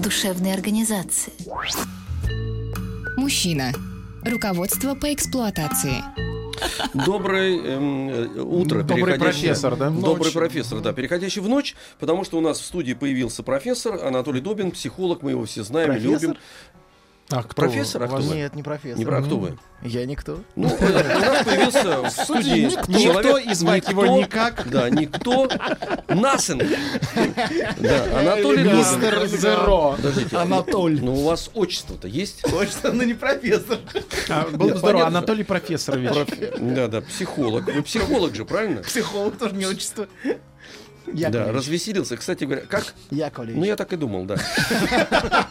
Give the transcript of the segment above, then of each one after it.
душевной организации. Мужчина. Руководство по эксплуатации. Доброе эм, э, утро. Добрый профессор, да? Добрый Ночь. профессор, да. Переходящий в ночь, потому что у нас в студии появился профессор Анатолий Добин, психолог, мы его все знаем, и Профессор? любим. А кто Профессор, а кто вы? Нет, не профессор. Не про а кто вы? Я никто. Ну, у нас появился в студии Никто человек- и звать его никто, никак. Да, никто. Насен. Да, Анатолий. Мистер Зеро. Подождите, Анатоль. Ну, у вас отчество-то есть? Точно, но не профессор. А, Был Нет, бы здорово. Анатолий Профессорович. Да, да, психолог. Вы психолог же, правильно? Психолог тоже не отчество. Да, Яковлевич. развеселился. Кстати говоря, как? Яковлевич. Ну, я так и думал, да.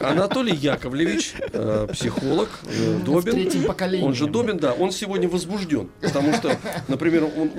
Анатолий Яковлевич, э, психолог, э, Добин. Он же Добин, да, он сегодня возбужден, потому что, например, он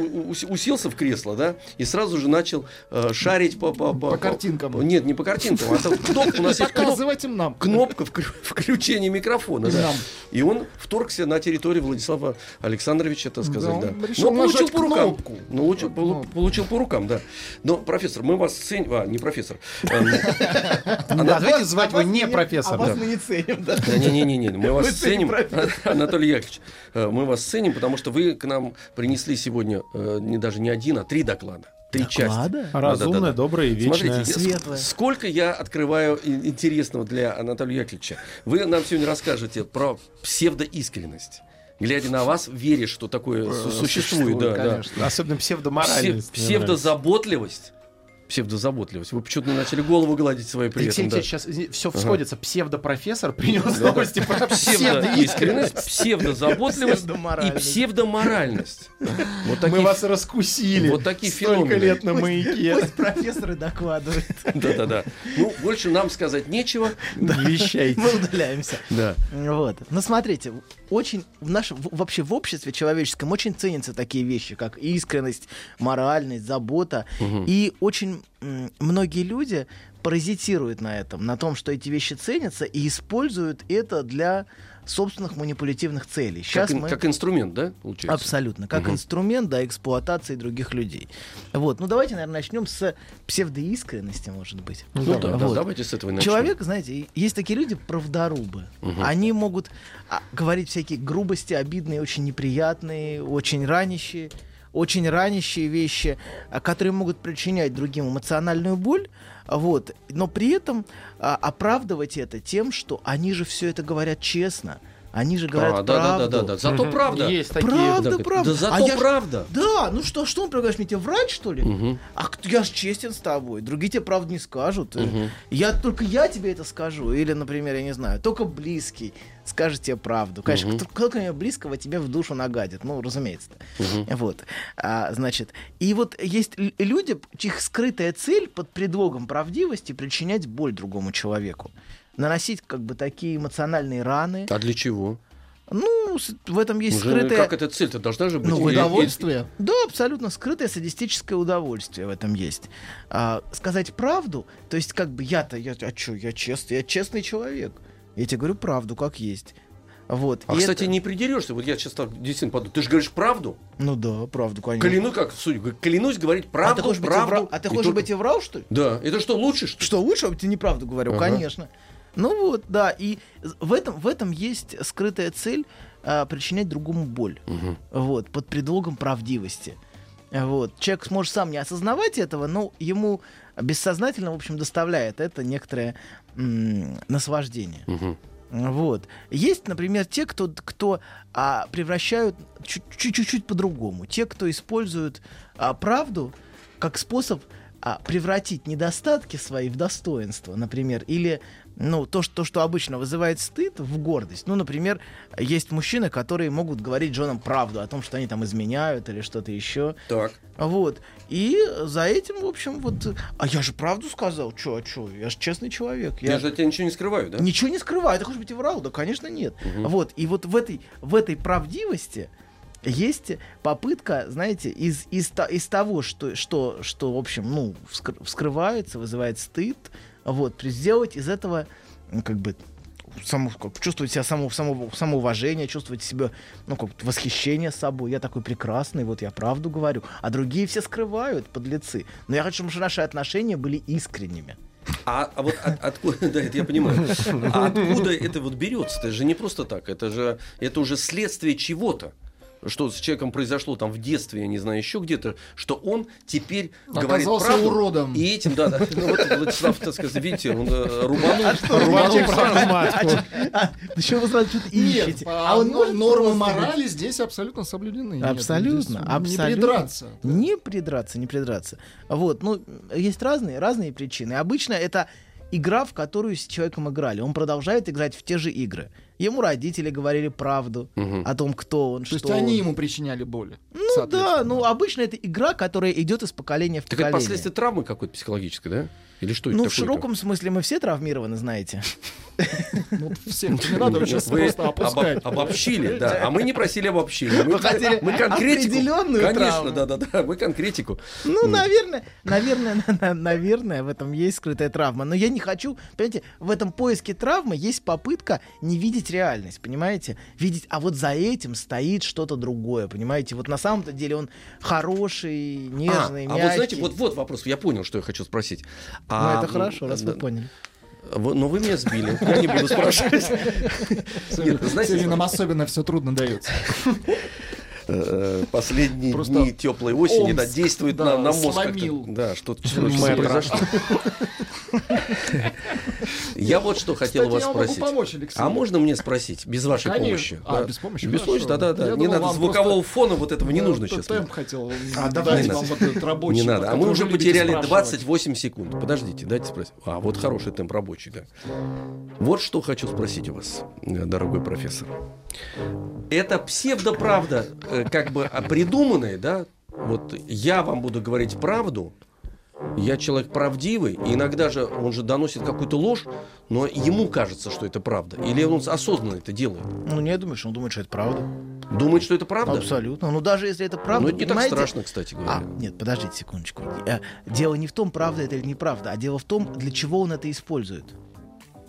уселся в кресло, да, и сразу же начал э, шарить по... По, По картинкам. Нет, не по картинкам, а там кнопка, у нас есть кноп- Показывайте нам. кнопка вклю- включения микрофона, да. Нам. И он вторгся на территорию Владислава Александровича, так сказать, Да, да. Но получил по рукам. кнопку. Научил- полу- получил по рукам, да. Но, профессор, мы вас ценим... А, не профессор. Эм, Да, давайте звать его вас не А профессор. вас Да. мы не ценим, да? Да Не-не-не, мы вас ценим. Анатолий Яковлевич, э, мы вас ценим, потому что вы к нам принесли сегодня э, не даже не один, а три доклада. Три части. Доклада? Разумное, Да-да-да. доброе и вечное. Смотрите, я- Светлое. ск- сколько я открываю интересного для Анатолия Яковлевича. Вы нам сегодня расскажете про псевдоискренность. Глядя на вас, веришь, что такое су- существует. Да, да. Особенно Псе- псевдоморальность. Псевдозаботливость. Псевдозаботливость. Вы почему-то начали голову гладить своей при Алексей этом. да. Алексеевич, сейчас все всходится. Псевдопрофессор принес новости про Псевдоискренность, псевдозаботливость и Псевдоморальность. Вот Мы такие вас раскусили. вот такие Столько феномены. лет на маяке. Пусть профессоры докладывают. Да-да-да. Ну, больше нам сказать нечего. Вещайте. Мы удаляемся. Да. Вот. Ну, смотрите, очень в нашем, вообще в обществе человеческом очень ценятся такие вещи, как искренность, моральность, забота. И очень многие люди паразитируют на этом, на том, что эти вещи ценятся, и используют это для собственных манипулятивных целей. Сейчас Как, мы... как инструмент, да, получается? Абсолютно. Как Мгм. инструмент да, эксплуатации других людей. Вот. Ну, давайте, наверное, начнем с псевдоискренности, может быть. Ну да, да, Вот. давайте с этого начнем. Человек, знаете, есть такие люди правдорубы. Мгм. Они могут а, говорить всякие грубости, обидные, очень неприятные, очень ранящие, очень ранящие вещи, а, которые могут причинять другим эмоциональную боль. Вот. Но при этом а, оправдывать это тем, что они же все это говорят честно. Они же говорят А, да, да, правду. да, да, да. Зато Мгм. правда. Есть такие. Правда, Да, правда. Да зато А я ж- правда. Да, ну что, что он предлагаешь мне тебе врать, что ли? Мгм. А я же честен с тобой. Другие тебе правду не скажут. Мгм. Я только я тебе это скажу. Или, например, я не знаю, только близкий скажет тебе правду. Конечно, Мгм. кто, кто близкого тебе в душу нагадит. Ну, разумеется. Мгм. Вот. А, значит, и вот есть люди, чьих скрытая цель под предлогом правдивости причинять боль другому человеку. Наносить как бы такие эмоциональные раны. А для чего? Ну, в этом есть Ну, же, скрытая... Как эта цель-то должна же быть? Ну, удовольствие. Да, абсолютно скрытое садистическое удовольствие в этом есть. А, сказать правду, то есть как бы я-то, я, а что, я честный, я честный человек. Я тебе говорю правду, как есть. Вот. А, И кстати, это- не придерешься. Вот я сейчас так действительно подумал. Ты же говоришь правду. Ну да, правду, конечно. Клянусь, как, судя, клянусь говорить а ты правду, хочешь, быть, и правду. вра- а ты и хочешь только- быть и врал, что ли? Да. Это что, лучше, что ли? Что лучше, я тебе неправду говорю, Ага. конечно. Ну вот, да, и в этом, в этом есть скрытая цель а, причинять другому боль. Мгм. вот, под предлогом правдивости. Вот. Человек может сам не осознавать этого, но ему бессознательно, в общем, доставляет это некоторое м, наслаждение. Мгм. Вот. Есть, например, те, кто, кто а, превращают чуть- чуть- чуть-чуть по-другому. Те, кто используют а, правду как способ а, превратить недостатки свои в достоинство, например, или ну, то, что, то, что обычно вызывает стыд, в гордость. Ну, например, есть мужчины, которые могут говорить женам правду о том, что они там изменяют или что-то еще. Так. Вот. И за этим, в общем, вот... А я же правду сказал. Чё, а чё? Я же честный человек. Я, же от тебя ничего не скрываю, да? Ничего не скрываю. Ты хочешь быть и врал? Да, конечно, нет. Вот. И вот в этой, в этой правдивости есть попытка, знаете, из, из, из того, что, что, что, в общем, ну, вскр- вскрывается, вызывает стыд, вот, сделать из этого, ну, как бы, само, как, чувствовать себя само, само, самоуважение, чувствовать себя, ну, как восхищение собой. Я такой прекрасный, вот я правду говорю. А другие все скрывают, подлецы. Но я хочу, чтобы наши отношения были искренними. А, а вот от- откуда, да, это я понимаю. А откуда это вот берется? Это же не просто так. Это же это уже следствие чего-то. Что с человеком произошло там в детстве, я не знаю, еще где-то, что он теперь говорит Оказался правду. уродом. И этим, да, да. Ну, вот Владислав, так сказать, видите, он э, рубанул. Рубанул рубанул правду матку. А, еще вы сразу что-то ищете. а он но- может нормы морали здесь абсолютно соблюдены. Абсолютно, абсолютно. Не придраться. Не придраться, не придраться. Вот, ну, есть разные, разные причины. Обычно это игра, в которую с человеком играли. Он продолжает играть в те же игры. Ему родители говорили правду о том, кто он, То что есть они он. ему причиняли боли. Ну да, ну обычно это игра, которая идет из поколения в Так это поколение. последствия травмы какой-то психологической, да? Или что это Ну, в такое? широком смысле мы все травмированы, знаете. Ну, всем не надо сейчас просто опускать. обобщили, да. А мы не просили обобщения. Мы, хотели мы конкретику. определенную Конечно, травму. да, да, да. Мы конкретику. Ну, наверное, наверное, на- на- наверное, в этом есть скрытая травма. Но я не хочу, понимаете, в этом поиске травмы есть попытка не видеть реальность, понимаете? Видеть, а вот за этим стоит что-то другое, понимаете? Вот на самом-то деле он хороший, нежный, а, мягкий. а вот знаете, вот, вот вопрос, я понял, что я хочу спросить. Ну, А, это хорошо, раз вы поняли. Но вы меня сбили, я не буду спрашивать. Нет, знаете, нам особенно все трудно дается. Э, последние Просто дни теплой осени да, Омск, действует да, на, на мозг. сломил. Да, что-то произошло. Я вот что хотел вас спросить. А можно мне спросить, без вашей помощи? А, Да. без помощи, Без помощи, да-да-да. Не надо звукового фона, вот этого не Ну, нужно сейчас. Темп хотел А, давайте. вам вот этот рабочий. Не надо. А мы уже потеряли спрашивать. 28 секунд. Подождите, дайте спросить. А, вот хороший темп рабочий, да. Вот что хочу спросить у вас, э, дорогой профессор. Это псевдоправда, э, как бы придуманная, да? Вот я вам буду говорить правду, я человек правдивый, и иногда же он же доносит какую-то ложь, но ему кажется, что это правда. Или он осознанно это делает. Ну, не думаю, что он думает, что это правда. Думает, что это правда? Абсолютно. Ну, даже если это правда, Ну, это не так понимаете, страшно, кстати говоря. А, нет, подождите секундочку. Э, Дело не в том, правда это или неправда, а дело в том, для чего он это использует.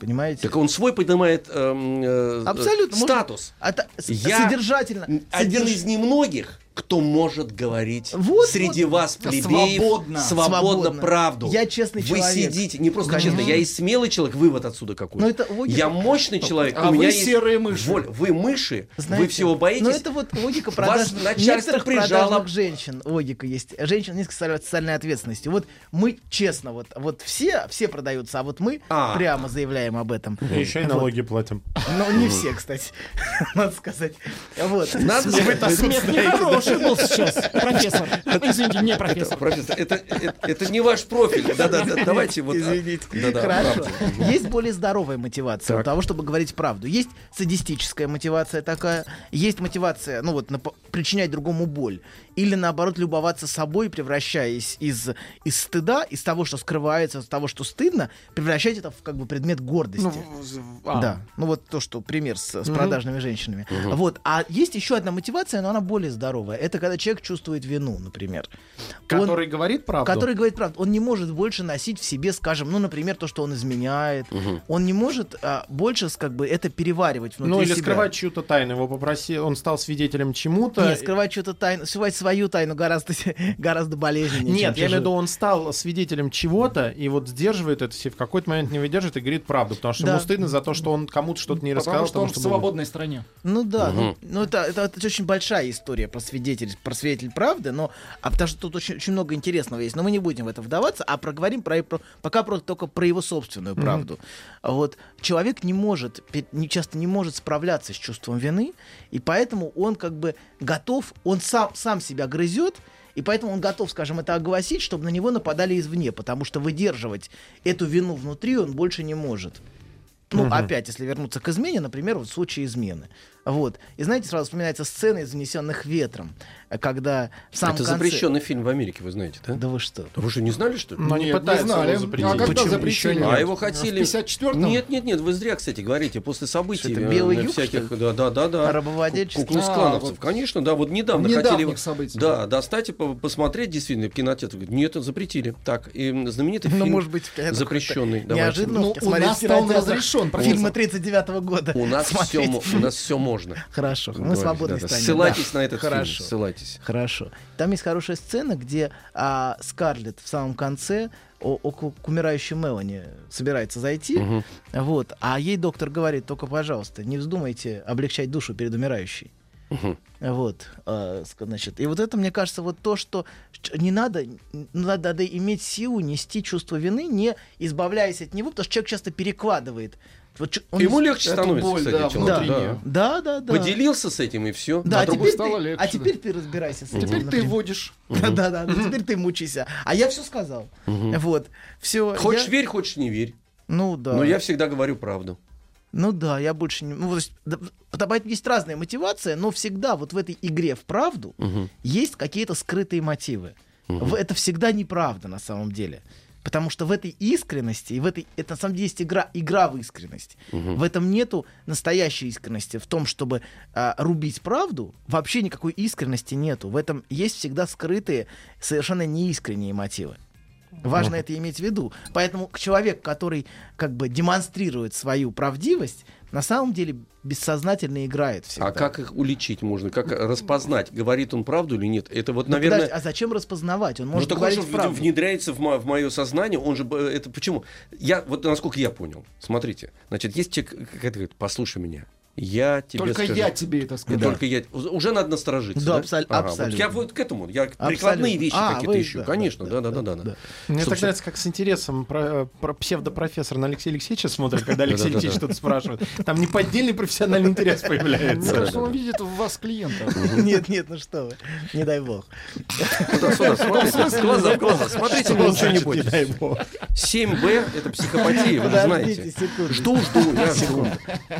Понимаете? Так он свой поднимает эм, э, Абсолютно. статус. Это с- Я содержательно. Один Содерж- из немногих, кто может говорить Вот, среди вот. вас, плебеев, Свободно. свободно, Свободно. правду. Я честный Вы человек. сидите, не просто Конечно. честный, я и смелый человек, вывод отсюда какой. Но это логика. Я мощный человек, А у меня вы есть серые мыши. воля. Вы мыши, вы Знаете, всего боитесь. Ну, это вот логика Вас продажных, начальство некоторых прижало. продажных женщин. Логика есть. Женщин низкой социальной- ответственности. Вот мы честно, вот, вот все, все продаются, а вот мы А. прямо заявляем об этом. Еще и налоги платим. Но не все, кстати, надо сказать. Вот. Надо Смех нехороший был сейчас, профессор. Извините, не профессор. Профессор, это, это, это не ваш профиль. Да-да-да, давайте вот. Извините. да-да, Хорошо. правда. Есть более здоровая мотивация Так. у того, чтобы говорить правду. Есть садистическая мотивация такая, есть мотивация, ну вот, причинять другому боль. Или наоборот, любоваться собой, превращаясь из, из стыда, из того, что скрывается, из того, что стыдно, превращать это в как бы предмет гордости. а. Да, ну вот то, что пример с, с продажными женщинами. Вот, а есть еще одна мотивация, но она более здоровая. Это когда человек чувствует вину, например. Он- Который говорит правду. который говорит правду. Он не может больше носить в себе, скажем, ну, например, то, что он изменяет. Он не может а, больше, как бы, это переваривать внутри Ну или себя. скрывать чью-то тайну. Его попросил, он стал свидетелем чему-то. Нет, скрывать что-то тайну, скрывать свою тайну гораздо, гораздо болезненнее. Нет, чем я имею в виду, он стал свидетелем чего-то и вот сдерживает это себе, в какой-то момент не выдержит и говорит правду, потому что Да. ему стыдно за то, что он кому-то что-то не рассказал. Потому что он в было- свободной стране. Ну да, ну, ну, это, это, это очень большая история про свидетель, про свидетель правды, но а потому что тут очень, очень много интересного есть, но мы не будем в это вдаваться, а проговорим про, про- пока про, только про его собственную правду. Вот человек не может, не часто не может справляться с чувством вины, и поэтому он как бы готов, он сам сам себя грызет И поэтому он готов, скажем, это огласить, чтобы на него нападали извне, потому что выдерживать эту вину внутри он больше не может. Ну, опять, если вернуться к измене, например, вот в случае измены. Вот. И знаете, сразу вспоминается сцена из «Занесенных ветром», когда в самом Это конце... запрещенный фильм в Америке, вы знаете, да? Да вы что? Да Вы что, не знали, что ли? Но Нет, не пытаются знали. его запретить. А когда Почему? запретили? Нет. А его хотели... В 54-м? Нет, нет, нет, вы зря, кстати, говорите, после событий Что это, э, белый юг, всяких, да, да, да, да. Рабовладельчество? Куклус-клановцев, А, вот. конечно, да, вот недавно Недавних хотели его... событий. Да, достать и по- посмотреть действительно в кинотеатре. Говорит, Нет, это запретили. Так, и знаменитый Ну, фильм может быть, запрещенный. неожиданно. Ну, у Смотреть нас-то он кинотеатр. разрешен, Фильмы профессор. 39 года. У нас, все, у нас все можно. Хорошо, мы свободной да, стране. Ссылайтесь да. на этот Хорошо. фильм. Ссылайтесь. Хорошо. Там есть хорошая сцена, где а, Скарлетт в самом конце о- к умирающей Мелани собирается зайти, вот, а ей доктор говорит, только, пожалуйста, не вздумайте облегчать душу перед умирающей. Вот, а, ск- значит, и вот это, мне кажется, вот то, что не надо, надо, надо иметь силу нести чувство вины, не избавляясь от него, потому что человек часто перекладывает. Вот он Ему не- легче становится, боль, кстати, да, человеку. внутреннюю. Да, да, да. Поделился с этим и все. Да, А а теперь, стало ты, легче. а теперь ты разбирайся с этим. Теперь ты например. водишь. Да, да, да. Теперь ты мучайся. А я все сказал. Вот. Все. Хочешь верь, хочешь не верь. Ну да. Но я всегда говорю правду. Ну да, я больше не. Ну, то есть, да, есть разная мотивация, но всегда вот в этой игре в правду есть какие-то скрытые мотивы. В- Это всегда неправда на самом деле. Потому что в этой искренности, и в этой, это на самом деле есть игра, игра в искренность. В этом нету настоящей искренности. В том, чтобы а, рубить правду, вообще никакой искренности нету. В этом есть всегда скрытые, совершенно неискренние мотивы. Важно это иметь в виду. Поэтому человек, который как бы демонстрирует свою правдивость, на самом деле бессознательно играет всегда. А как их уличить можно? Как распознать, говорит он правду или нет? Это вот, Ну, наверное... подожди, а зачем распознавать? Он Ну, может он говорить в- правду. внедряется в, мое сознание, он же, э, это почему? Я, вот насколько я понял, смотрите, значит, есть человек, как это говорит, послушай меня, я тебе Только скажу. я тебе это Ну, сказал. Только я. Уже надо насторожиться. Да, Да, абсол- Ага, абсолютно. Вот я вот к этому. Я Абсолютно. прикладные вещи А, какие-то вы- ищу. да, Конечно, да, да, да, да, да, да. да. Мне Чтобы так нравится, как с интересом про, про псевдопрофессора на Алексея Алексеевича смотрит, когда Алексей. Алексеевич что-то спрашивает. Там неподдельный профессиональный интерес Мне появляется. кажется, он видит в вас клиента. Нет, нет, ну что вы. Не дай бог. Глаза в глаза. Смотрите, мне ничего не Не будет. дай бог. 7Б это психопатия, вы же знаете. Жду, жду, я жду.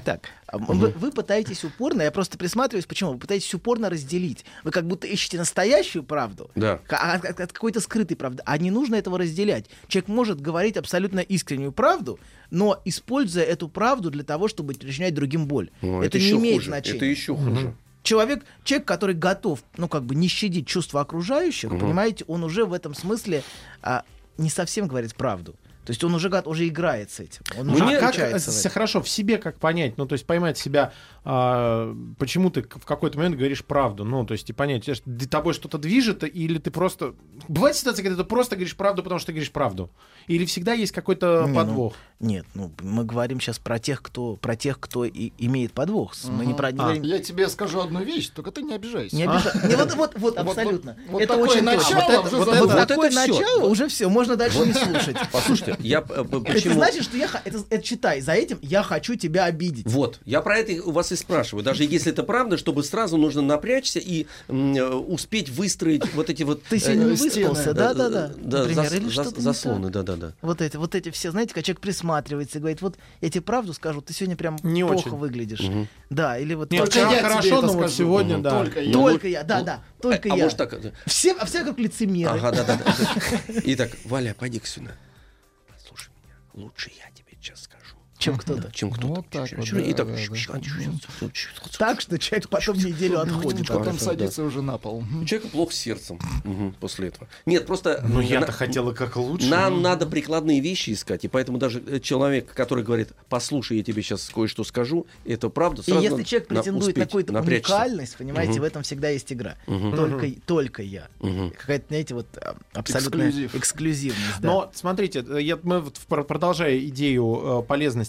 Так, а вы, вы пытаетесь упорно, я просто присматриваюсь, почему? Вы пытаетесь упорно разделить. Вы как будто ищете настоящую правду, Да. а- от, от- от какой-то скрытой правды. А не нужно этого разделять. Человек может говорить абсолютно искреннюю правду, но используя эту правду для того, чтобы причинять другим боль. Ну, это, не еще имеет хуже. значения. Это еще хуже. Человек, человек, который готов, ну, как бы не щадить чувства окружающих, понимаете, он уже в этом смысле а, не совсем говорит правду. То есть он уже, уже играет с этим. Он уже а как включается в хорошо в себе как понять, ну то есть поймать себя, а, почему ты в какой-то момент говоришь правду, ну то есть и понять, э, тобой что-то движет или ты просто бывает ситуация, когда ты просто говоришь правду, потому что ты говоришь правду, или всегда есть какой-то Не, ну, подвох. Нет, ну мы говорим сейчас про тех, кто про тех, кто и имеет подвох. С- Мы не про не А. говорим- Я тебе скажу одну вещь, только ты не обижайся. не обижа- Не, вот, вот, вот, абсолютно. вот- вот это очень начало. Вот, уже это, вот, забыл. вот Вот такое это всё. начало уже все, можно дальше не слушать. Послушайте, я э, э, Это почему... значит, что я это, это читай, за этим я хочу тебя обидеть. Вот, я про это у вас и спрашиваю. Даже если это правда, чтобы сразу нужно напрячься и м, э, успеть выстроить вот эти вот... Ты сегодня э, не стены. выспался, да, да, да. Да, Например, зас- или зас- что-то не заслоны, так. да, да, да. Вот эти, вот эти все, знаете, как человек присматривается и говорит, вот я тебе правду скажу, ты сегодня прям Не плохо очень. выглядишь. Да, или вот... Нет, Только я тебе хорошо, это но вот скажу. сегодня, да. Только я. Только я, да, да, только а, я. может так... э, Все, а все как лицемеры. Ага, да, да, да. Итак, Валя, пойди-ка сюда. Лучше я. Чем кто-то. Чем кто-то. Вот так вот, И так... да, Так что человек потом неделю отходит. Потом садится уже на пол. У человека плохо с сердцем после этого. Нет, просто... Ну я-то хотела как лучше. Нам ну. надо прикладные вещи искать, и поэтому даже э, человек, который говорит, послушай, я тебе сейчас кое-что скажу, это правда. И если человек претендует на какую-то уникальность, понимаете, в этом всегда есть игра. Только, только я. Какая-то, знаете, вот а, абсолютная Эксклюзив. эксклюзивность. Но смотрите, э, я, мы продолжая идею э,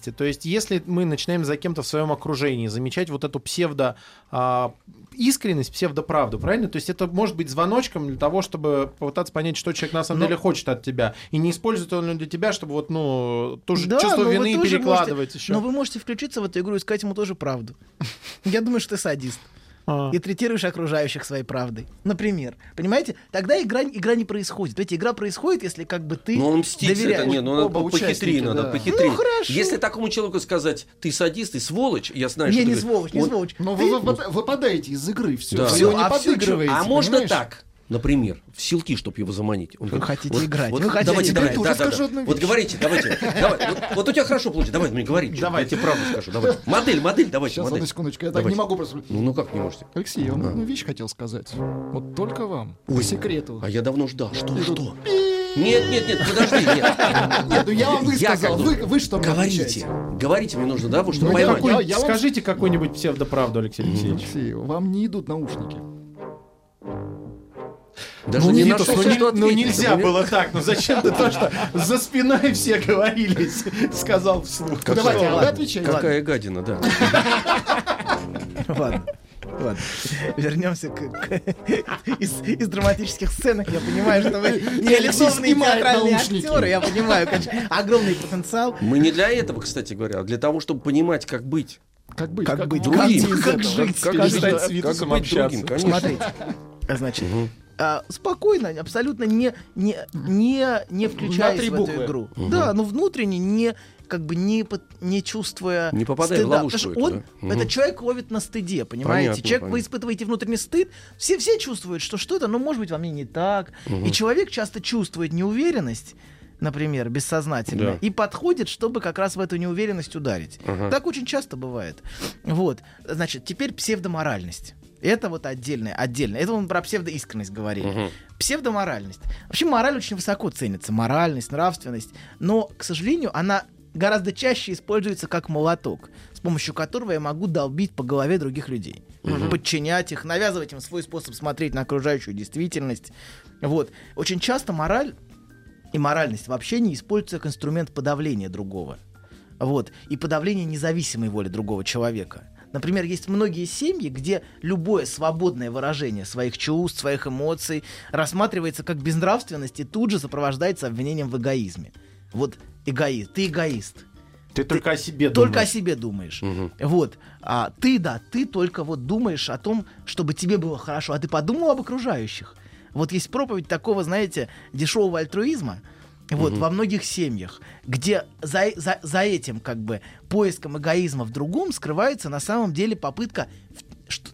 полезности, то есть если мы начинаем за кем-то в своем окружении замечать вот эту псевдо а, искренность, псевдоправду, правильно? То есть это может быть звоночком для того, чтобы попытаться понять, что человек на самом Но- деле хочет от тебя, и не использует он для тебя, чтобы вот ну тоже Да, чувство вы вины перекладывать можете- еще. Но вы можете включиться в эту игру и сказать ему тоже правду. Я думаю, что ты садист. А. и третируешь окружающих своей правдой. Например. Понимаете? Тогда игра, игра не происходит. Ведь игра происходит, если как бы ты Ну, он мстить доверяешь. это, не, ну, надо похитрее участники, надо, да. похитрее. Ну, хорошо. Если такому человеку сказать, ты садист, ты сволочь, я знаю, Не, что не ты сволочь, не он- сволочь. Но Ты- вы выпад- выпадаете из игры, все. Да. Вы Всё, его не а подыгрываете. А можно понимаешь? так, например, в силки, чтобы его заманить. Он Вы говорит, хотите играть, вы давайте, хотите давай, играть. да, Тоже да, скажу да. одну Вот говорите, давайте. давай. Вот, вот у тебя хорошо получится. Давай, мне говори. Давай. Я тебе правду скажу. Давай. Модель, модель, давайте. Сейчас, модель. одну секундочку, я так Давайте. не могу просто... Ну, ну как не можете? Алексей, я вам одну вещь хотел сказать. Вот только вам. По секрету. А я давно ждал. Что, что? Нет, нет, нет, подожди, нет. Нет, ну я вам Я высказал. Вы, вы что мне Говорите. отвечаете? Говорите, мне нужно, да, вот чтобы Ну, я поймать. какой- я вам- Скажите какую-нибудь псевдоправду, Алексей Алексеевич. Алексей, вам не идут наушники. Даже ну, не Витус, нашел, ну, что ну, нельзя блин. было так. Ну зачем ты то, что за спиной все говорились, сказал вслух? Как Давайте, ладно. отвечаете. Какая гадина, да. Ладно. Ладно. Вернемся к, к- из, из драматических сценок. Я понимаю, что вы реализованные театральные наушники. актеры. Я понимаю, конечно, огромный потенциал. Мы не для этого, кстати говоря, а для того, чтобы понимать, как быть. Как быть? Как быть? Другим. Как, как жить? Как, с как Витусом быть общаться. другим, конечно. Смотрите. Значит, а, спокойно, абсолютно не, не, не, не включаясь три в эту буквы. игру. Да, но внутренне не как бы не, не чувствуя Не попадая в стыда. ловушку Потому что он, да? Мгм. этот человек ловит на стыде, понимаете? Понятно, человек, вы понятно. испытываете внутренний стыд, все, все чувствуют, что что-то, ну, может быть, во мне не так. И человек часто чувствует неуверенность, например, бессознательно, Да. и подходит, чтобы как раз в эту неуверенность ударить. Ага. Так очень часто бывает. Вот. Значит, теперь псевдоморальность. Это вот отдельное, отдельно. Это мы про псевдоискренность говорили. Мгм. Псевдоморальность. Вообще мораль очень высоко ценится. Моральность, нравственность. Но, к сожалению, она гораздо чаще используется как молоток, с помощью которого я могу долбить по голове других людей. Подчинять их, навязывать им свой способ смотреть на окружающую действительность. Вот. Очень часто мораль и моральность в общении используется как инструмент подавления другого. Вот. И подавления независимой воли другого человека. Например, есть многие семьи, где любое свободное выражение своих чувств, своих эмоций рассматривается как безнравственность и тут же сопровождается обвинением в эгоизме. Вот эгоист, ты эгоист. Ты только о себе Только о думаешь. себе думаешь. Вот. А ты, да, ты только вот думаешь о том, чтобы тебе было хорошо, а ты подумал об окружающих. Вот есть проповедь такого, знаете, дешевого альтруизма, вот, во многих семьях, где за, за, за этим, как бы, поиском эгоизма в другом скрывается на самом деле попытка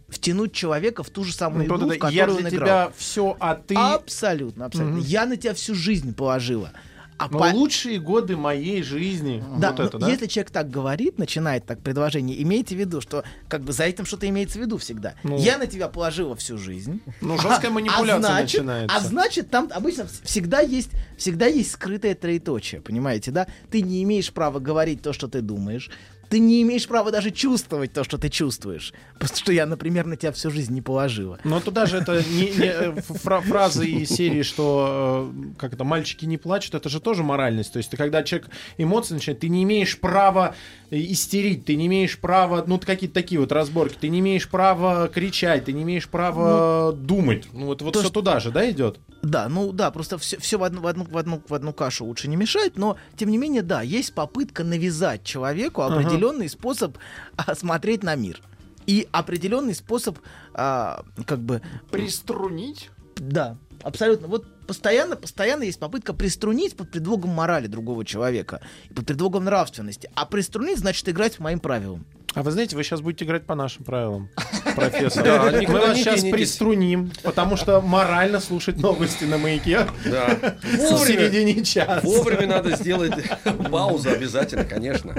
втянуть человека в ту же самую Ну, игру, да-да-да, в которую Я он для играл. тебя все, а ты... Абсолютно, абсолютно. Мгм. Я на тебя всю жизнь положила. А Ну, по- лучшие годы моей жизни. да, вот это, да? если человек так говорит, начинает так предложение, имейте в виду, что как бы за этим что-то имеется в виду всегда. Ну. Я на тебя положила всю жизнь. Ну, жесткая манипуляция значит, начинается. А значит, там обычно вс- всегда есть, всегда есть скрытое троеточие, понимаете, да? Ты не имеешь права говорить то, что ты думаешь. Ты не имеешь права даже чувствовать то, что ты чувствуешь. Просто что я, например, на тебя всю жизнь не положила. Но туда же это не, не, э, фра- фразы из серии, что э, как это мальчики не плачут, это же тоже моральность. То есть, ты, когда человек эмоции начинает, ты не имеешь права э, истерить, ты не имеешь права, ну какие-то такие вот разборки, ты не имеешь права кричать, ты не имеешь права думать. Ну вот, вот то, все что- туда же, да, идет? Да, ну да, просто все, все в, одну, в, одну, в, одну, в одну кашу лучше не мешать, но тем не менее, да, есть попытка навязать человеку Ага. Определенный способ а, смотреть на мир. И определенный способ, а, как бы, Приструнить? да, абсолютно. Вот постоянно, постоянно есть попытка приструнить под предлогом морали другого человека, и под предлогом нравственности. А приструнить значит играть по моим правилам. А вы знаете, вы сейчас будете играть по нашим правилам, профессор. Да, Мы никуда вас сейчас денетесь. приструним, потому что морально слушать новости на маяке Да. в Вовремя, середине часа. вовремя надо сделать паузу обязательно, конечно.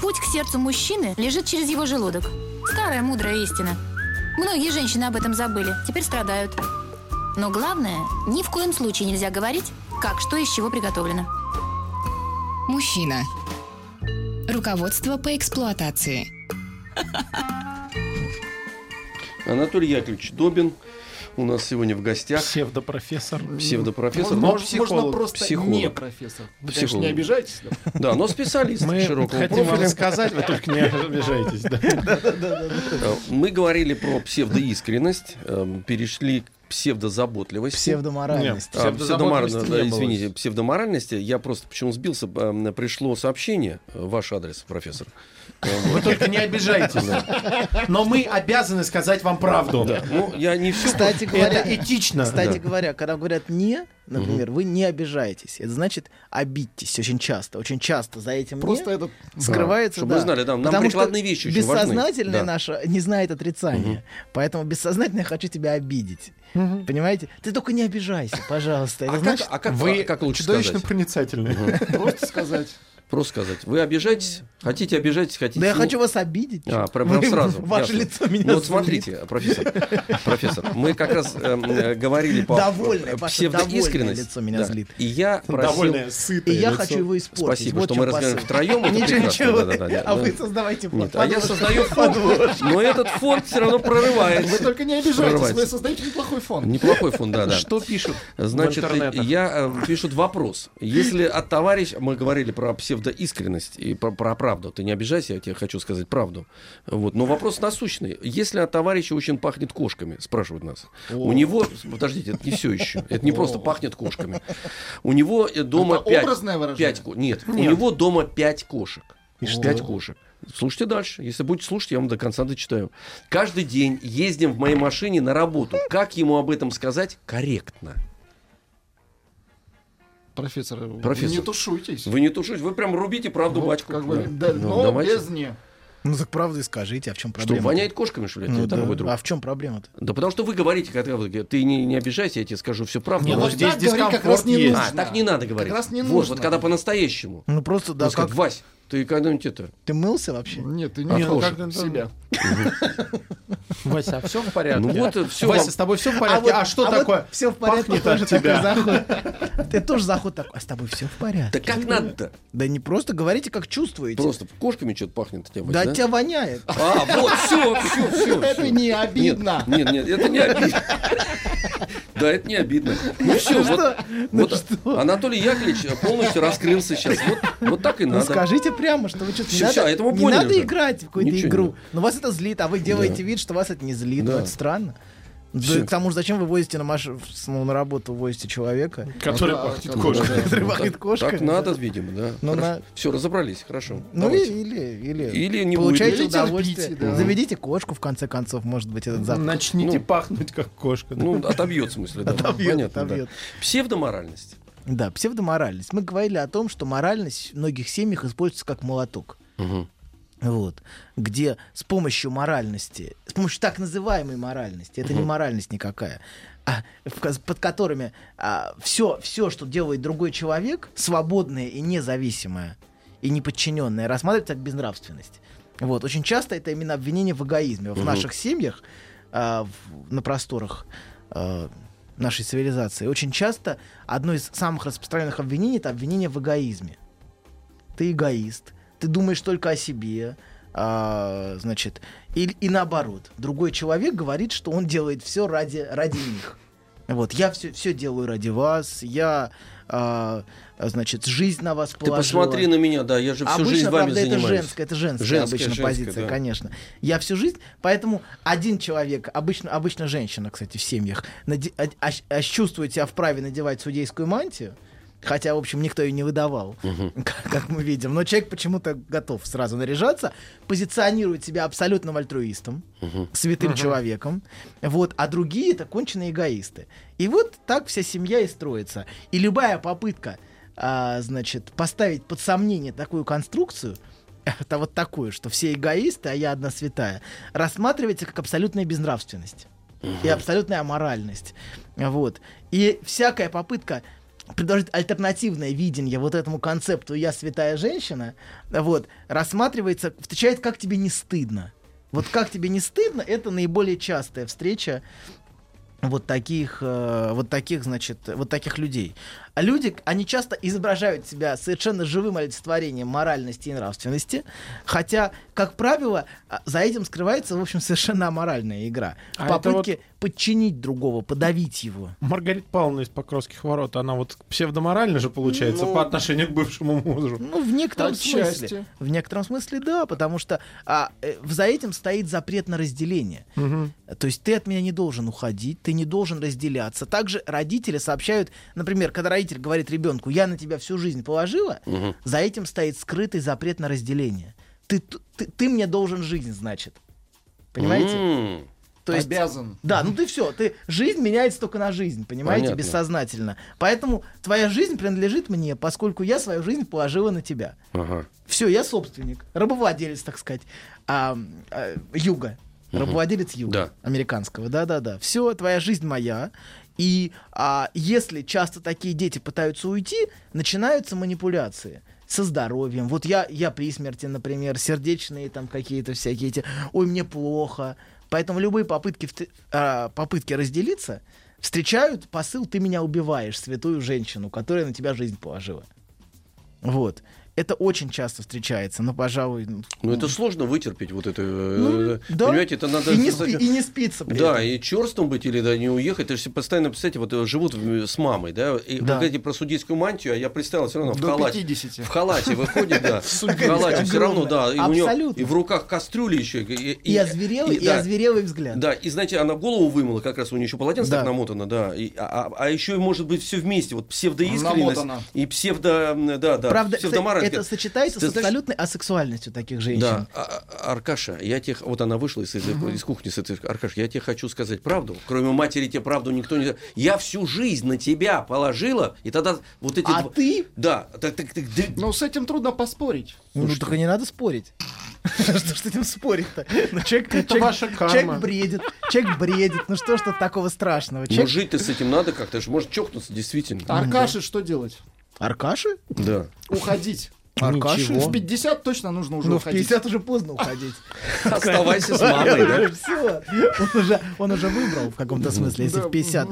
Путь к сердцу мужчины лежит через его желудок. Старая мудрая истина. Многие женщины об этом забыли, теперь страдают. Но главное, ни в коем случае нельзя говорить, как что из чего приготовлено. Мужчина. Руководство по эксплуатации. Анатолий Яковлевич Добин у нас сегодня в гостях. Псевдопрофессор. Псевдопрофессер. Можно, но можно психолог, просто психолог. не профессор. Вы, конечно, Психолог. не обижайтесь. да. Да, но специалист Мы широкого хотим вам профиля. рассказать, вы только не обижайтесь. да. Мы говорили про псевдоискренность, эм, перешли к псевдозаботливости. Псевдоморальность. Нет. А, Псевдозаботливости не да, извините, псевдоморальности. Я просто почему сбился, э, пришло сообщение, э, ваш адрес, профессор. Вы только не обижайтесь. Но мы обязаны сказать вам правду. Ну, я не все... Кстати говоря, Это этично. Кстати говоря, когда говорят не, например, вы не обижаетесь. Это значит обидьтесь очень часто. Очень часто за этим Просто не этот... скрывается. чтобы да. вы знали, да, нам Потому что прикладные вещи очень важны. Бессознательное Да. наше не знает отрицания. Поэтому бессознательно я хочу тебя обидеть. Понимаете? Ты только не обижайся, пожалуйста. Это А как, значит, а как, Вы а как лучше чудовищно сказать? проницательны. Просто сказать. Просто сказать. Вы обижаетесь? Хотите обижайтесь, хотите... да я ну, хочу вас обидеть. А, прям, Вы- сразу. Ваше ясно. лицо меня Ну вот смотрите, профессор, профессор, мы как раз эм, э, говорили по Довольное, ваше довольное лицо меня Да. злит. И я просил... Довольное, сытое И я лицо. хочу его испортить. Спасибо, Вот что мы разговариваем втроем. Ничего, А вы создавайте фон. Нет, а я создаю фон, но этот фон все равно Вы прорывается. только не обижайтесь, Прорывается. вы создаете неплохой фон. Неплохой фон, да, да. Что пишут Значит, я э, пишут вопрос. Если от товарища, мы говорили про псевдоискренность и про, про правду, ты не обижайся, я тебе хочу сказать правду. Вот, но вопрос насущный. Если от товарища очень пахнет кошками, спрашивают нас. У него, подождите, это не все еще. Это не просто пахнет кошками. У него э, дома Это пять, образное выражение? пять ко- Нет, у него дома пять кошек. Пять кошек. Слушайте дальше. Если будете слушать, я вам до конца дочитаю. Каждый день ездим в моей машине на работу. Как ему об этом сказать корректно? Профессор, Профессор. вы не тушуйтесь. Вы не тушите, вы прям рубите правду Вот, батьку. как бы, Да. да, Ну, но давайте. без «не». Ну так правду и скажите, а в чем Что, проблема? воняет кошками, что ли, Ну, да. друг? А в чем проблема-то? Да потому что вы говорите, когда вы ты не, не обижайся, я тебе скажу всю правду. Не, Вот. ну Вот здесь так говорить как дискомфорт раз не есть. нужно. а, так не надо говорить. Как раз не вот, нужно. вот когда по-настоящему. Ну просто, да, Да, сказать, как... Вась, ты когда-нибудь это... Ты мылся вообще? Нет, ты А не там себя. Вася, все в порядке? Ну вот, все Вася, с тобой все в порядке? А, что такое? все в порядке, тоже такой тебя. заход. Ты тоже заход такой, а с тобой все в порядке? Да как надо-то? Да не просто говорите, как чувствуете. Просто кошками что-то пахнет тебя, Вась, Да да? тебя воняет. А, вот, все, все, все. Это не обидно. Нет, нет, нет, это не обидно. Да, это не обидно. Ну все, вот, Ну вот что? Анатолий Яковлевич полностью раскрылся сейчас. Вот, вот так и Ну надо. скажите прямо, что вы что-то не надо, не надо играть в какую-то игру. Но вас это злит, а вы делаете вид, что вас это не злит. Да. Ну, это странно. Да, к тому же, зачем вы возите на, маш... ну, на работу возите человека, Который Да, пахнет да, кошкой. да. который пахнет кошкой? Так надо, видимо, да. Ну, на- Все, разобрались, хорошо. Ну Давайте. или, или, Или не получайте будет. Или удовольствие. терпите, да. Заведите кошку, в конце концов, может быть, этот запах. Начните Ну. пахнуть как кошка. да. Ну, отобьет, в смысле, да. Отобьет, Понятно, да. отобьет. Псевдоморальность. Да, псевдоморальность. Мы говорили о том, что моральность в многих семьях используется как молоток. Мгм. Вот, где с помощью моральности, с помощью так называемой моральности, это не моральность никакая, а, в под которыми все, все, что делает другой человек, свободное и независимое, и неподчиненное, рассматривается как безнравственность. Вот, очень часто это именно обвинение в эгоизме. В наших семьях, а, в- на просторах а, нашей цивилизации, очень часто одно из самых распространенных обвинений это обвинение в эгоизме. Ты эгоист, ты думаешь только о себе, а, значит, и, и наоборот. Другой человек говорит, что он делает все ради, ради них. Вот, я все, все делаю ради вас, я, а, значит, жизнь на вас Ты положила. посмотри на меня, да, я же всю обычно, жизнь вами правда, это занимаюсь. женская, это женская, Женская, обычно женская, позиция, да. конечно. Я всю жизнь, поэтому один человек, обычно, обычно женщина, кстати, в семьях, наде- а- ощ- ощ- чувствует себя вправе надевать судейскую мантию, хотя, в общем, никто ее не выдавал, как, как мы видим, но человек почему-то готов сразу наряжаться, позиционирует себя абсолютным альтруистом, святым человеком, вот, а другие это конченые эгоисты. И вот так вся семья и строится. И любая попытка а, значит, поставить под сомнение такую конструкцию, это вот такую, что все эгоисты, а я одна святая, рассматривается как абсолютная безнравственность и абсолютная аморальность. Вот. И всякая попытка предложить альтернативное видение вот этому концепту «я святая женщина», вот, рассматривается, встречает «как тебе не стыдно». Вот «как тебе не стыдно» — это наиболее частая встреча вот таких, э, вот таких, значит, вот таких людей. А люди, они часто изображают себя совершенно живым олицетворением моральности и нравственности, хотя, как правило, а, за этим скрывается, в общем, совершенно аморальная игра. А В это попытке подчинить другого, подавить его. Маргарита Павловна из Покровских ворот, она вот псевдоморальна же получается Ну, по отношению к бывшему мужу. Ну, в некотором Отчасти. смысле. В некотором смысле, да, потому что а, э, за этим стоит запрет на разделение. Мгм. То есть ты от меня не должен уходить, ты не должен разделяться. Также родители сообщают, например, когда родитель говорит ребенку, я на тебя всю жизнь положила, за этим стоит скрытый запрет на разделение. Ты, ты, ты мне должен жизнь, значит. Понимаете? М, То есть, Обязан. да, ну ты все, ты жизнь меняется только на жизнь, понимаете, Понятно. бессознательно. Поэтому твоя жизнь принадлежит мне, поскольку я свою жизнь положила на тебя. Ага. Все, я собственник, рабовладелец, так сказать, а, а, юга. Рабовладелец юга Да. американского. Да-да-да. Все, твоя жизнь моя. И а, если часто такие дети пытаются уйти, начинаются манипуляции со здоровьем. Вот я, я при смерти, например, сердечные там какие-то всякие эти, ой, мне плохо. Поэтому любые попытки, а, попытки разделиться встречают посыл «ты меня убиваешь, святую женщину, которая на тебя жизнь положила». Вот. Это очень часто встречается, но, пожалуй... Ну, это сложно вытерпеть вот это. э, Ну, да. Понимаете, это надо... и, не спи- и не спится при Да, этом. и черстом быть или да, не уехать. Это же постоянно, представьте, вот э, живут в- с мамой, да, и Да. вы говорите про судейскую мантию, а я представил все равно в До халате. 50. В халате выходит, да. В халате все равно, да. И в руках кастрюли еще. И, озверелый, и, озверелый взгляд. Да, и знаете, она голову вымыла, как раз у нее еще полотенце так намотано, да. А, а- а еще может быть все вместе, вот псевдоискренность и псевдо, да, да, Правда, псевдомораль. Это сочетается Ты с знаешь- абсолютной асексуальностью таких женщин. Да, А- а- Аркаша, я тебе, вот она вышла из, из, из кухни с этой, Аркаша, я тебе хочу сказать правду. Кроме матери тебе правду никто не... Я всю жизнь на тебя положила, и тогда вот эти... А два- ты? Да, так, так, так, да- Ну, с этим трудно поспорить. Ну, только не надо спорить. Что ж с этим спорить-то? Ну, человек, Это человек- ваша карма. Человек бредит, человек бредит. Ну что ж тут такого страшного? Ну, Человек... жить-то с этим надо как-то, ж может чокнуться, действительно. Аркаши что делать? Аркаши? Да. Уходить. Аркаши? В 50 точно нужно уже Ну, в уходить. 50 уже поздно уходить. Оставайся с мамой, да? Все. Он уже, он уже выбрал в каком-то смысле, если в 50.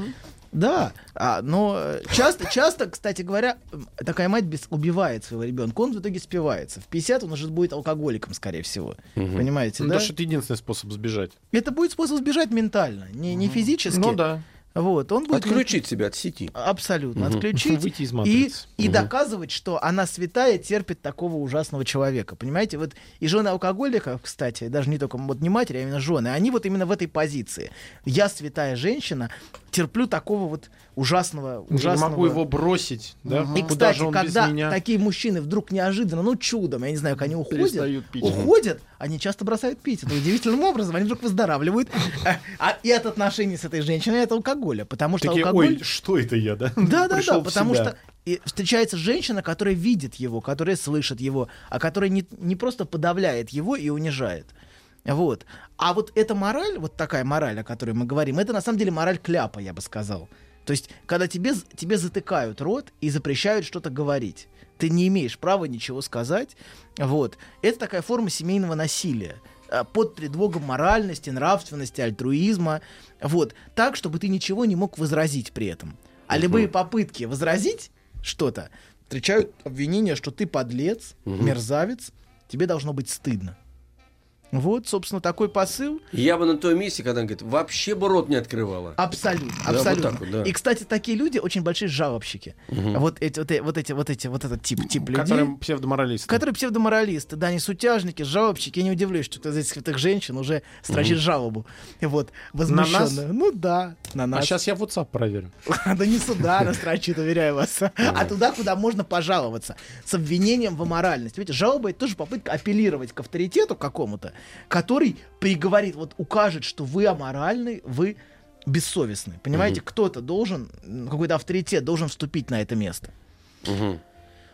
Да, а, но э, часто, часто, кстати говоря, такая мать без, убивает своего ребенка, он в итоге спивается. В 50 он уже будет алкоголиком, скорее всего. Понимаете, Ну, да? потому что это единственный способ сбежать. Это будет способ сбежать ментально, не, не физически. Ну да. Вот, он будет Отключить себя от сети. Абсолютно. Отключить. Выйти из и, и доказывать, что она святая, терпит такого ужасного человека. Понимаете? Вот и жены алкоголиков, кстати, даже не только вот не матери, а именно жены, они вот именно в этой позиции. Я святая женщина, терплю такого вот ужасного, Я ужасного... не могу его бросить, да? И, Куда кстати, же он когда без меня? такие мужчины вдруг неожиданно, ну, чудом, я не знаю, как они уходят, пить. уходят, они часто бросают пить. Это удивительным образом, они вдруг выздоравливают. А, а и от отношений с этой женщиной от алкоголя, потому что Такие, алкоголь... ой, что это я, да? Да, да, да, Пришел в потому себя. что и встречается женщина, которая видит его, которая слышит его, а которая не, не просто подавляет его и унижает. Вот. А вот эта мораль, вот такая мораль, о которой мы говорим, это на самом деле мораль кляпа, я бы сказал. То есть, когда тебе, тебе затыкают рот и запрещают что-то говорить, ты не имеешь права ничего сказать, вот. Это такая форма семейного насилия. Э, под предлогом моральности, нравственности, альтруизма, вот, так, чтобы ты ничего не мог возразить при этом. А любые попытки возразить что-то встречают обвинение, что ты подлец, мерзавец, тебе должно быть стыдно. Вот, собственно, такой посыл. Я бы на том месте, когда он говорит, вообще бы рот не открывала. Абсолютно, вот абсолютно. так вот, да. И, кстати, такие люди очень большие жалобщики. Вот эти, вот, вот эти, вот эти, вот этот тип, тип людей. Которые псевдоморалисты. Которые псевдоморалисты, да, не сутяжники, жалобщики. Я не удивлюсь, что кто из этих святых женщин уже строчит жалобу. Вот, возмущенную. Ну да, на А нас. сейчас я WhatsApp проверю. Да не сюда она строчит, уверяю вас, а туда, куда можно пожаловаться. С обвинением в аморальности. Видите, жалоба это тоже попытка апеллировать к авторитету какому-то, который приговорит, вот укажет, что вы аморальны, вы бессовестны. Понимаете, кто-то должен, какой-то авторитет должен вступить на это место.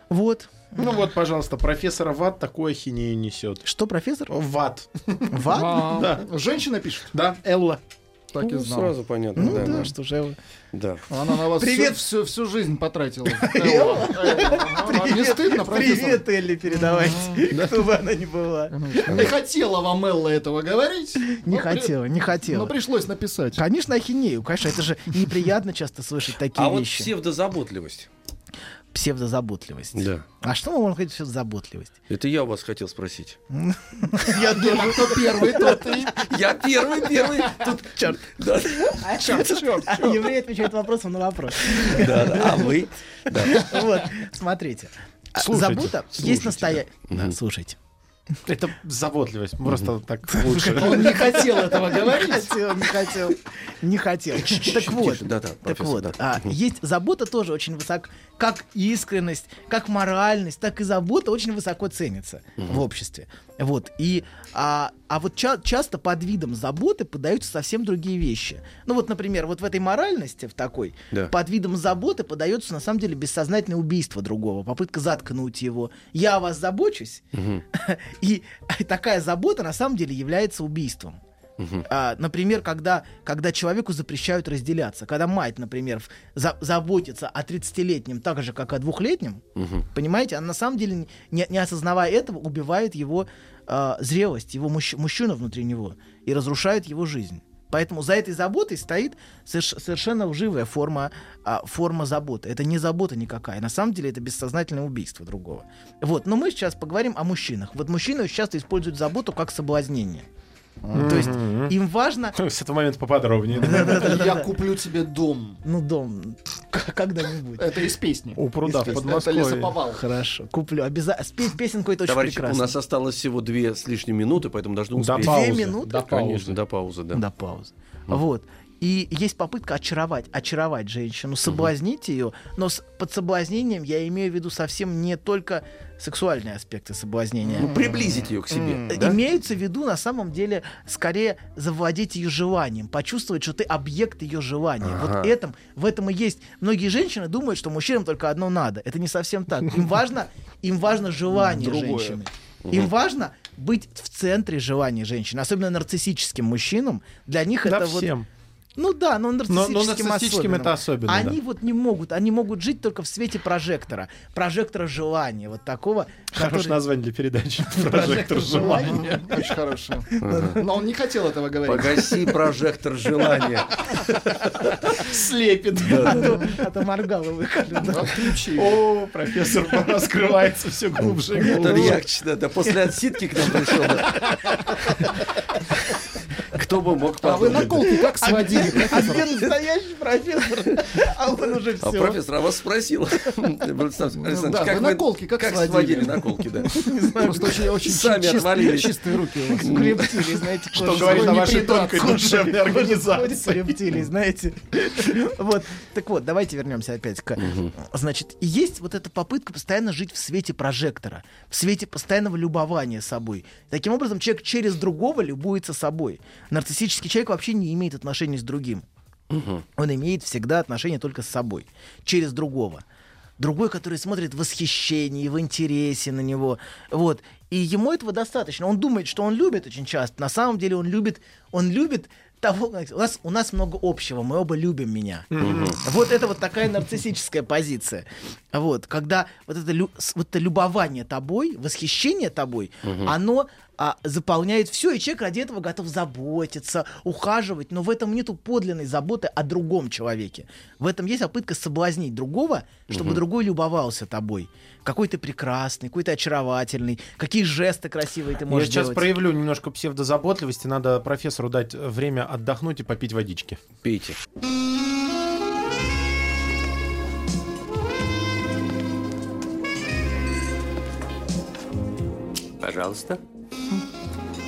Вот. Ну вот, пожалуйста, профессора Ват такую ахинею несет. Что, профессор? Ват. Ват? А, Женщина пишет? Да, Элла. Так и Ну, знал. сразу понятно, Ну да. да, что же. Да. Она на вас Привет. всю, всю, всю жизнь потратила. Элла. Ага. Не стыдно? Привет, Элли, передавайте. Кто бы она ни была. Не хотела вам Элла этого говорить. Не при- хотела, не хотела. Но пришлось написать. Конечно, ахинею. Конечно, это же неприятно часто слышать такие А вот вещи. псевдозаботливость. Псевдозаботливость. Да. А что мы можем сказать псевдозаботливость? Это я у вас хотел спросить. Я думаю, Кто первый, тот и... Я первый, первый. Тут Черт. Да, черт, Еврей отвечает вопросом на вопрос. да, да. А вы? Вот, смотрите. А, Слушайте, Забота есть настоящая... слушайте. Это заботливость. Просто так лучше. Он не хотел этого говорить. Не хотел, не хотел. Не хотел. Так вот, так вот, да. а, есть забота тоже очень высоко, как искренность, как моральность, так и забота очень высоко ценится в обществе. Вот и а, вот ча- часто под видом заботы подаются совсем другие вещи. Ну вот, например, вот в этой моральности в такой Да. под видом заботы подается на самом деле бессознательное убийство другого, попытка заткнуть его. Я о вас забочусь, и такая забота на самом деле является убийством. А, например, когда, когда человеку запрещают разделяться, когда мать, например, за- заботится о 30-летнем так же, как о двухлетнем, понимаете, она на самом деле, не, не осознавая этого, убивает его а, зрелость, его мужч- мужчину внутри него и разрушает его жизнь. Поэтому за этой заботой стоит соверш- совершенно лживая форма, а, форма заботы. Это не забота никакая. На самом деле это бессознательное убийство другого. Вот. Но мы сейчас поговорим о мужчинах. Вот мужчины очень часто используют заботу как соблазнение. То есть им важно... С этого момента поподробнее. Я куплю тебе дом. Ну, дом, когда-нибудь. Это из песни. У пруда в. Это Подмосковье. лесоповал. Хорошо, куплю. Обязательно. Спеть песенку это очень Товарищи, у прекрасно. нас осталось всего две с лишним минуты, поэтому должны До успеть. Две минуты? До паузы. Конечно, до паузы, да. До паузы. Вот. И есть попытка очаровать, очаровать женщину, соблазнить ее, но с- под соблазнением я имею в виду совсем не только сексуальные аспекты соблазнения. Ну, приблизить ее к себе. Э, да? Имеется в виду, на самом деле, скорее завладеть ее желанием, почувствовать, что ты объект ее желания. Ага. Вот этом, в этом и есть. Многие женщины думают, что мужчинам только одно надо. Это не совсем так. Им важно, им важно желание Другое. женщины. Им важно быть в центре желания женщины, особенно нарциссическим мужчинам. Для них Да это вот всем. Ну да, но Но- нарциссическим, но нарциссическим особенно. это особенно, Они да. вот не могут, они могут жить только в свете прожектора, прожектора желания, вот такого. Хорошее который- название для передачи. Прожектор желания. Очень хорошо. Но он не хотел этого говорить. Погаси прожектор желания. Слепит. А то, моргало. Отключи. О, профессор раскрывается все глубже. и Это да, да, после отсидки к нам пришел. Кто бы мог А вы подумать, наколки как сводили, А где настоящий профессор? А он уже А все. профессор, а вас спросил. Александр Александрович, да, как вы наколки как сводили? наколки, да? Просто очень, чистые, руки у вас. Рептилии, знаете, Что говорит о вашей тонкой душевной организации. рептилии, знаете. Вот. Так вот, давайте вернемся опять к... Значит, есть вот эта попытка постоянно жить в свете прожектора, в свете постоянного любования собой. Таким образом, человек через другого любуется собой. Нарциссический человек вообще не имеет отношений с другим. Он имеет всегда отношения только с собой, через другого. Другой, который смотрит в восхищении, в интересе на него. Вот. И ему этого достаточно. Он думает, что он любит очень часто. На самом деле он любит, он любит того, у нас, у нас много общего, мы оба любим меня. Вот это вот такая нарциссическая позиция. Вот, когда вот это, вот это любование тобой, восхищение тобой, оно а, заполняет все, и человек ради этого готов заботиться, ухаживать, но в этом нету подлинной заботы о другом человеке. В этом есть попытка соблазнить другого, чтобы другой любовался тобой. Какой ты прекрасный, какой ты очаровательный, какие жесты красивые ты Я можешь сейчас делать. проявлю немножко псевдозаботливости. Надо профессору дать время отдохнуть и попить водички. Пейте. Пожалуйста.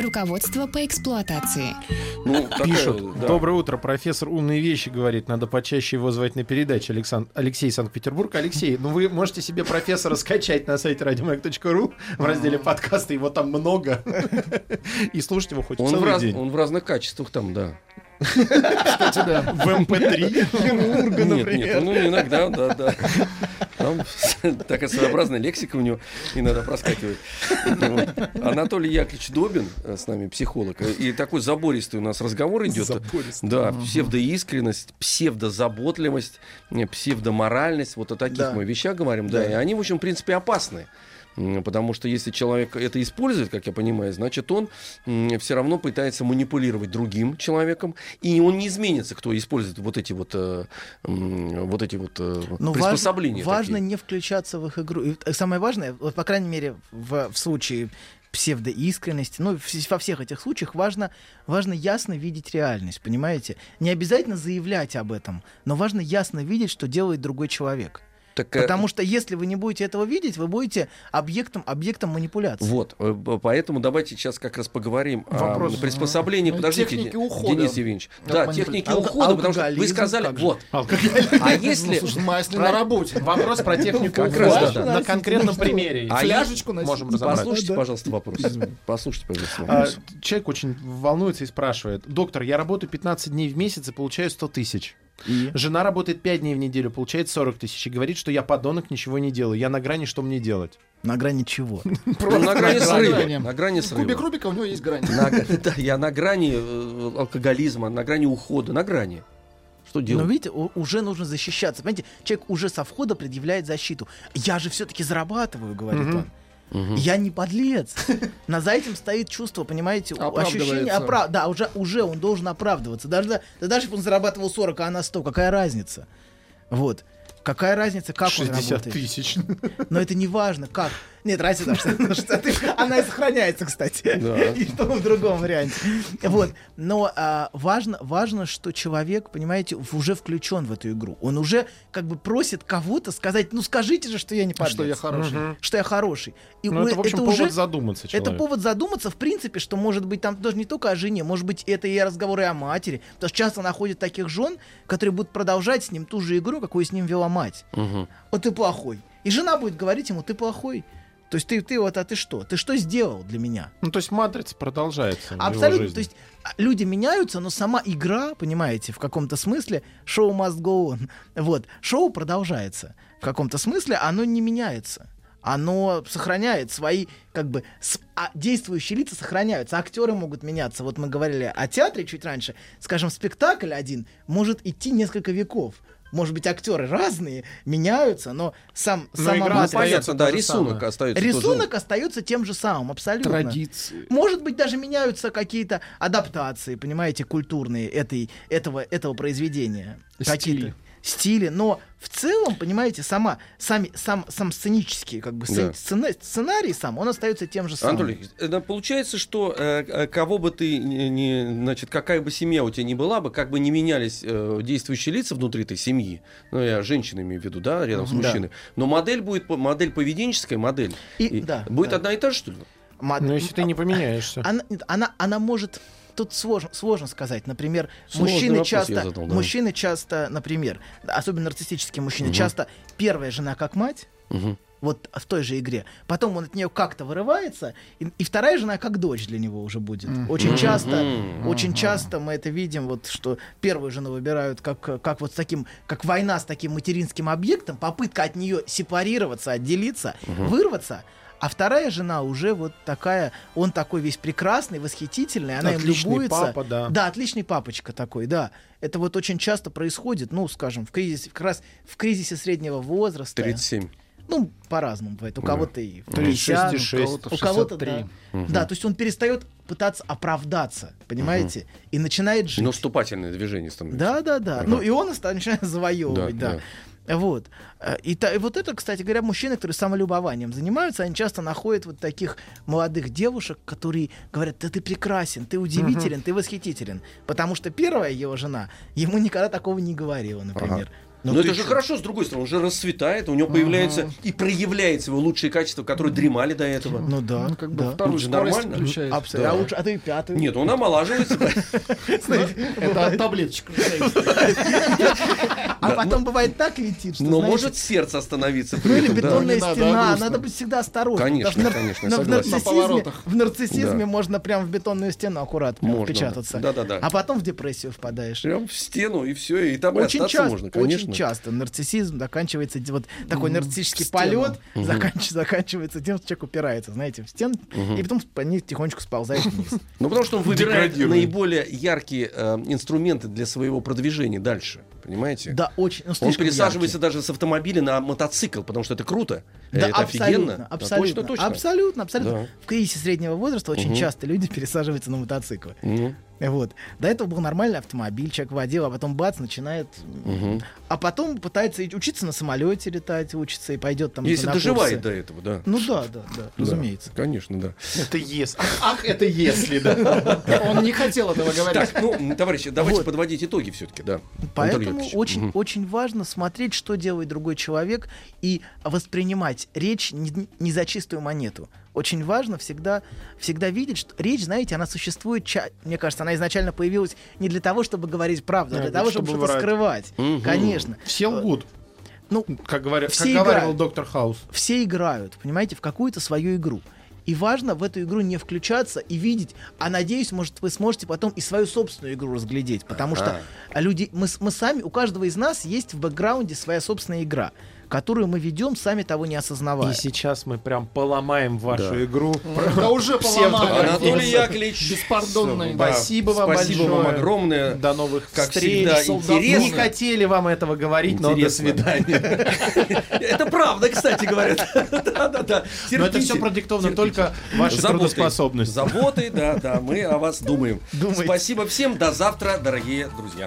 Руководство по эксплуатации. Ну, такая, Пишут. да. Доброе утро, профессор умные вещи говорит. Надо почаще его звать на передаче. Александ... Алексей Санкт-Петербург. Алексей, ну вы можете себе профессора скачать на сайте радиомаяк.ру в разделе подкасты. Его там много. И слушать его хоть Он в, целый раз- день. он в разных качествах там, да. Кстати, да. В MP3. Нет, нет, ну иногда, да, да. Там такая своеобразная лексика у него иногда проскакивает. Анатолий Яковлевич Добин э, с нами, психолог, э, и такой забористый у нас разговор идет. Да, псевдоискренность, псевдозаботливость, псевдоморальность, вот о таких мы вещах говорим, да, и они, в общем, в принципе, опасны. Потому что если человек это использует, как я понимаю, значит, он все равно пытается манипулировать другим человеком, и он не изменится, кто использует вот эти вот, э, вот эти вот э, Но приспособления. важно, важно не включаться в их игру. И э, самое важное, по крайней мере, в, в случае псевдоискренности, ну, во всех этих случаях важно, важно ясно видеть реальность, понимаете? Не обязательно заявлять об этом, но важно ясно видеть, что делает другой человек. Так, э, Потому что если вы не будете этого видеть, вы будете объектом, объектом манипуляции. Вот, э, поэтому давайте сейчас как раз поговорим Вопрос, о приспособлении. ну, Подождите, техники ухода. Денис Евгеньевич. Я Да, понимаю. техники Алко- ухода, потому что вы сказали, как вот. А Ну, если... слушай, если на работе. Вопрос про технику Как раз, ухода да, да. на конкретном примере. А Фляжечку можем разобрать. Послушайте, пожалуйста, вопрос. Послушайте, пожалуйста, А, вопрос. Человек очень волнуется и спрашивает. Доктор, я работаю 15 дней в месяц и получаю 100 тысяч. И? Жена работает 5 дней в неделю, получает 40 тысяч. И говорит, что я подонок, ничего не делаю. Я на грани, что мне делать? На грани чего? Ну, на грани срыва. грани. На грани Кубик срыва. Рубика у него есть грань. На- да, я на грани э, алкоголизма, на грани ухода, на грани. Что Но делать? видите, у- уже нужно защищаться. Понимаете, человек уже со входа предъявляет защиту. Я же все-таки зарабатываю, говорит Мгм. Он. Я не подлец. На за этим стоит чувство, понимаете, ощущение Оправдывается. опра- Да, уже, уже он должен оправдываться. Даже, да, да даже если бы он зарабатывал 40, а она 100, какая разница? Вот. Какая разница, как он 60 работает? тысяч. Но это не важно, как. Нет, разница, что, что ты- она и сохраняется, кстати. Да. И в том, и в другом варианте. Вот. Но а, важно, важно, что человек, понимаете, уже включен в эту игру. Он уже как бы просит кого-то сказать, ну скажите же, что я не подлец. Что я хороший. Что я хороший. И Ну, у- это, в общем, повод уже... задуматься Это повод задуматься, в принципе, что может быть там даже не только о жене, может быть, это и разговоры о матери. Потому что часто находят таких жен, которые будут продолжать с ним ту же игру, какую с ним вела мать. Мгм. Вот ты плохой. И жена будет говорить ему, ты плохой. То есть ты, ты вот, а ты что? Ты что сделал для меня? Ну, то есть матрица продолжается. Абсолютно. То есть а, люди меняются, но сама игра, понимаете, в каком-то смысле, шоу must go on. Вот. Шоу продолжается. В каком-то смысле оно не меняется. Оно сохраняет свои, как бы, с- а действующие лица сохраняются. Актеры могут меняться. Вот мы говорили о театре чуть раньше. Скажем, спектакль один может идти несколько веков. Может быть, актеры разные, меняются, но сам, Но сама игра остается да, рисунок самое. остается тоже. Рисунок остается тем же самым, абсолютно. Традиции. Может быть, даже меняются какие-то адаптации, понимаете, культурные этой, этого, этого произведения. Какие-то стили. Но в целом, понимаете, сама, сами, сам, сам сценический как бы, Да. сцена- сценарий сам, он остается тем же самым. Анатолий, это получается, что э, э, кого бы ты не, не- значит, какая бы семья у тебя ни была бы, как бы не менялись э, действующие лица внутри этой семьи, ну я женщину имею в виду, да, рядом с Да. мужчиной, но модель будет модель поведенческая модель И- да, будет да. одна и та же что ли? Ма- Ну, если ты не поменяешься. она, она, она может тут сложно, сложно сказать. Например, Сложный мужчины часто, задал, да. мужчины часто, например, особенно нарциссические мужчины, Мгм. часто первая жена как мать, Мгм. вот в той же игре. Потом он от нее как-то вырывается, и, и вторая жена как дочь для него уже будет. Очень часто, очень часто мы это видим, вот что первую жену выбирают как, как вот с таким, как война с таким материнским объектом, попытка от нее сепарироваться, отделиться, вырваться. А вторая жена уже вот такая, он такой весь прекрасный, восхитительный, она им Отличный любуется. папа, да. Да, отличный папочка такой, да. Это вот очень часто происходит, ну, скажем, в кризисе, как раз в кризисе среднего возраста. 37. Ну, по-разному бывает. У кого-то и в 36,6, 50, кого-то в у кого-то, да. 63. Да, то есть он перестает пытаться оправдаться, понимаете, и начинает жить. Наступательное движение становится. Да, да, да. Ага. Ну, и он начинает завоевывать, Да, да. Вот. Э, И, та- и вот это, кстати говоря, мужчины, которые самолюбованием занимаются, они часто находят вот таких молодых девушек, которые говорят, да ты прекрасен, ты удивителен, ты восхитителен. Потому что первая его жена ему никогда такого не говорила, например. Но, Ну, это же чё? хорошо, с другой стороны, он же расцветает, у него появляются и проявляется его лучшие качества, которые дремали до этого. Ну да, Ну, как бы да. вторую скорость нормально. включает. Абсолютно. Да. А, лучше, а ты и пятую. Нет, он омолаживается. Это от таблеточек. А потом бывает так летит, что Но может сердце остановиться Ну или бетонная стена, надо быть всегда осторожным. Конечно, что конечно, в, нарциссизме, можно прям в бетонную стену аккуратно впечататься. да. Да-да-да. А потом в депрессию впадаешь. Прям в стену, и все, и там остаться можно, конечно. Конечно. часто нарциссизм заканчивается вот такой нарциссический полет заканч- заканчивается тем, что человек упирается, знаете, в стену, и потом по ней тихонечку сползает вниз. Ну, потому что он выбирает наиболее яркие э, инструменты для своего продвижения дальше. Понимаете? Да, очень. ну, Он пересаживается яркий. даже с автомобиля на мотоцикл, потому что это круто. Да, это абсолютно, офигенно. Абсолютно, точно, точно. абсолютно, абсолютно. Да. В кризисе среднего возраста очень часто люди пересаживаются на мотоциклы. Вот. До этого был нормальный автомобиль, человек водил, а потом бац, начинает... м, А потом пытается учиться на самолете летать, учится, и пойдет там Если доживает курсы. до этого, да. Ну да, да, да, разумеется. Да, конечно, да. Это если. Ах, это если, да. Он не хотел этого говорить. Так, ну, товарищи, давайте Вот. подводить итоги все-таки, да. Поэтому очень, Мгм. очень важно смотреть, что делает другой человек, и воспринимать речь не, не за чистую монету. Очень важно всегда, всегда видеть, что речь, знаете, она существует, ча- мне кажется, она изначально появилась не для того, чтобы говорить правду, а Да, для того, чтобы чтобы что-то врать. скрывать. Мгм. Конечно. Все лгут. Ну, Как, говоря, как Все говаривал играют. доктор Хаус. все играют, понимаете, в какую-то свою игру. И важно в эту игру не включаться и видеть, а надеюсь, может, вы сможете потом и свою собственную игру разглядеть, потому что люди, мы, мы сами, у каждого из нас есть в бэкграунде своя собственная игра, которую мы ведем, сами того не осознавая. И сейчас мы прям поломаем вашу Да. игру. Да уже поломали. Анатолий Яковлевич. Беспардонный. Спасибо вам Спасибо большое. вам огромное. До новых Как встреч. Не хотели вам этого говорить, но до свидания. Это правда, кстати, говорят. Да-да-да. Но это все продиктовано только вашей трудоспособностью. Заботой, да, да, мы о вас думаем. Спасибо всем, до завтра, дорогие друзья.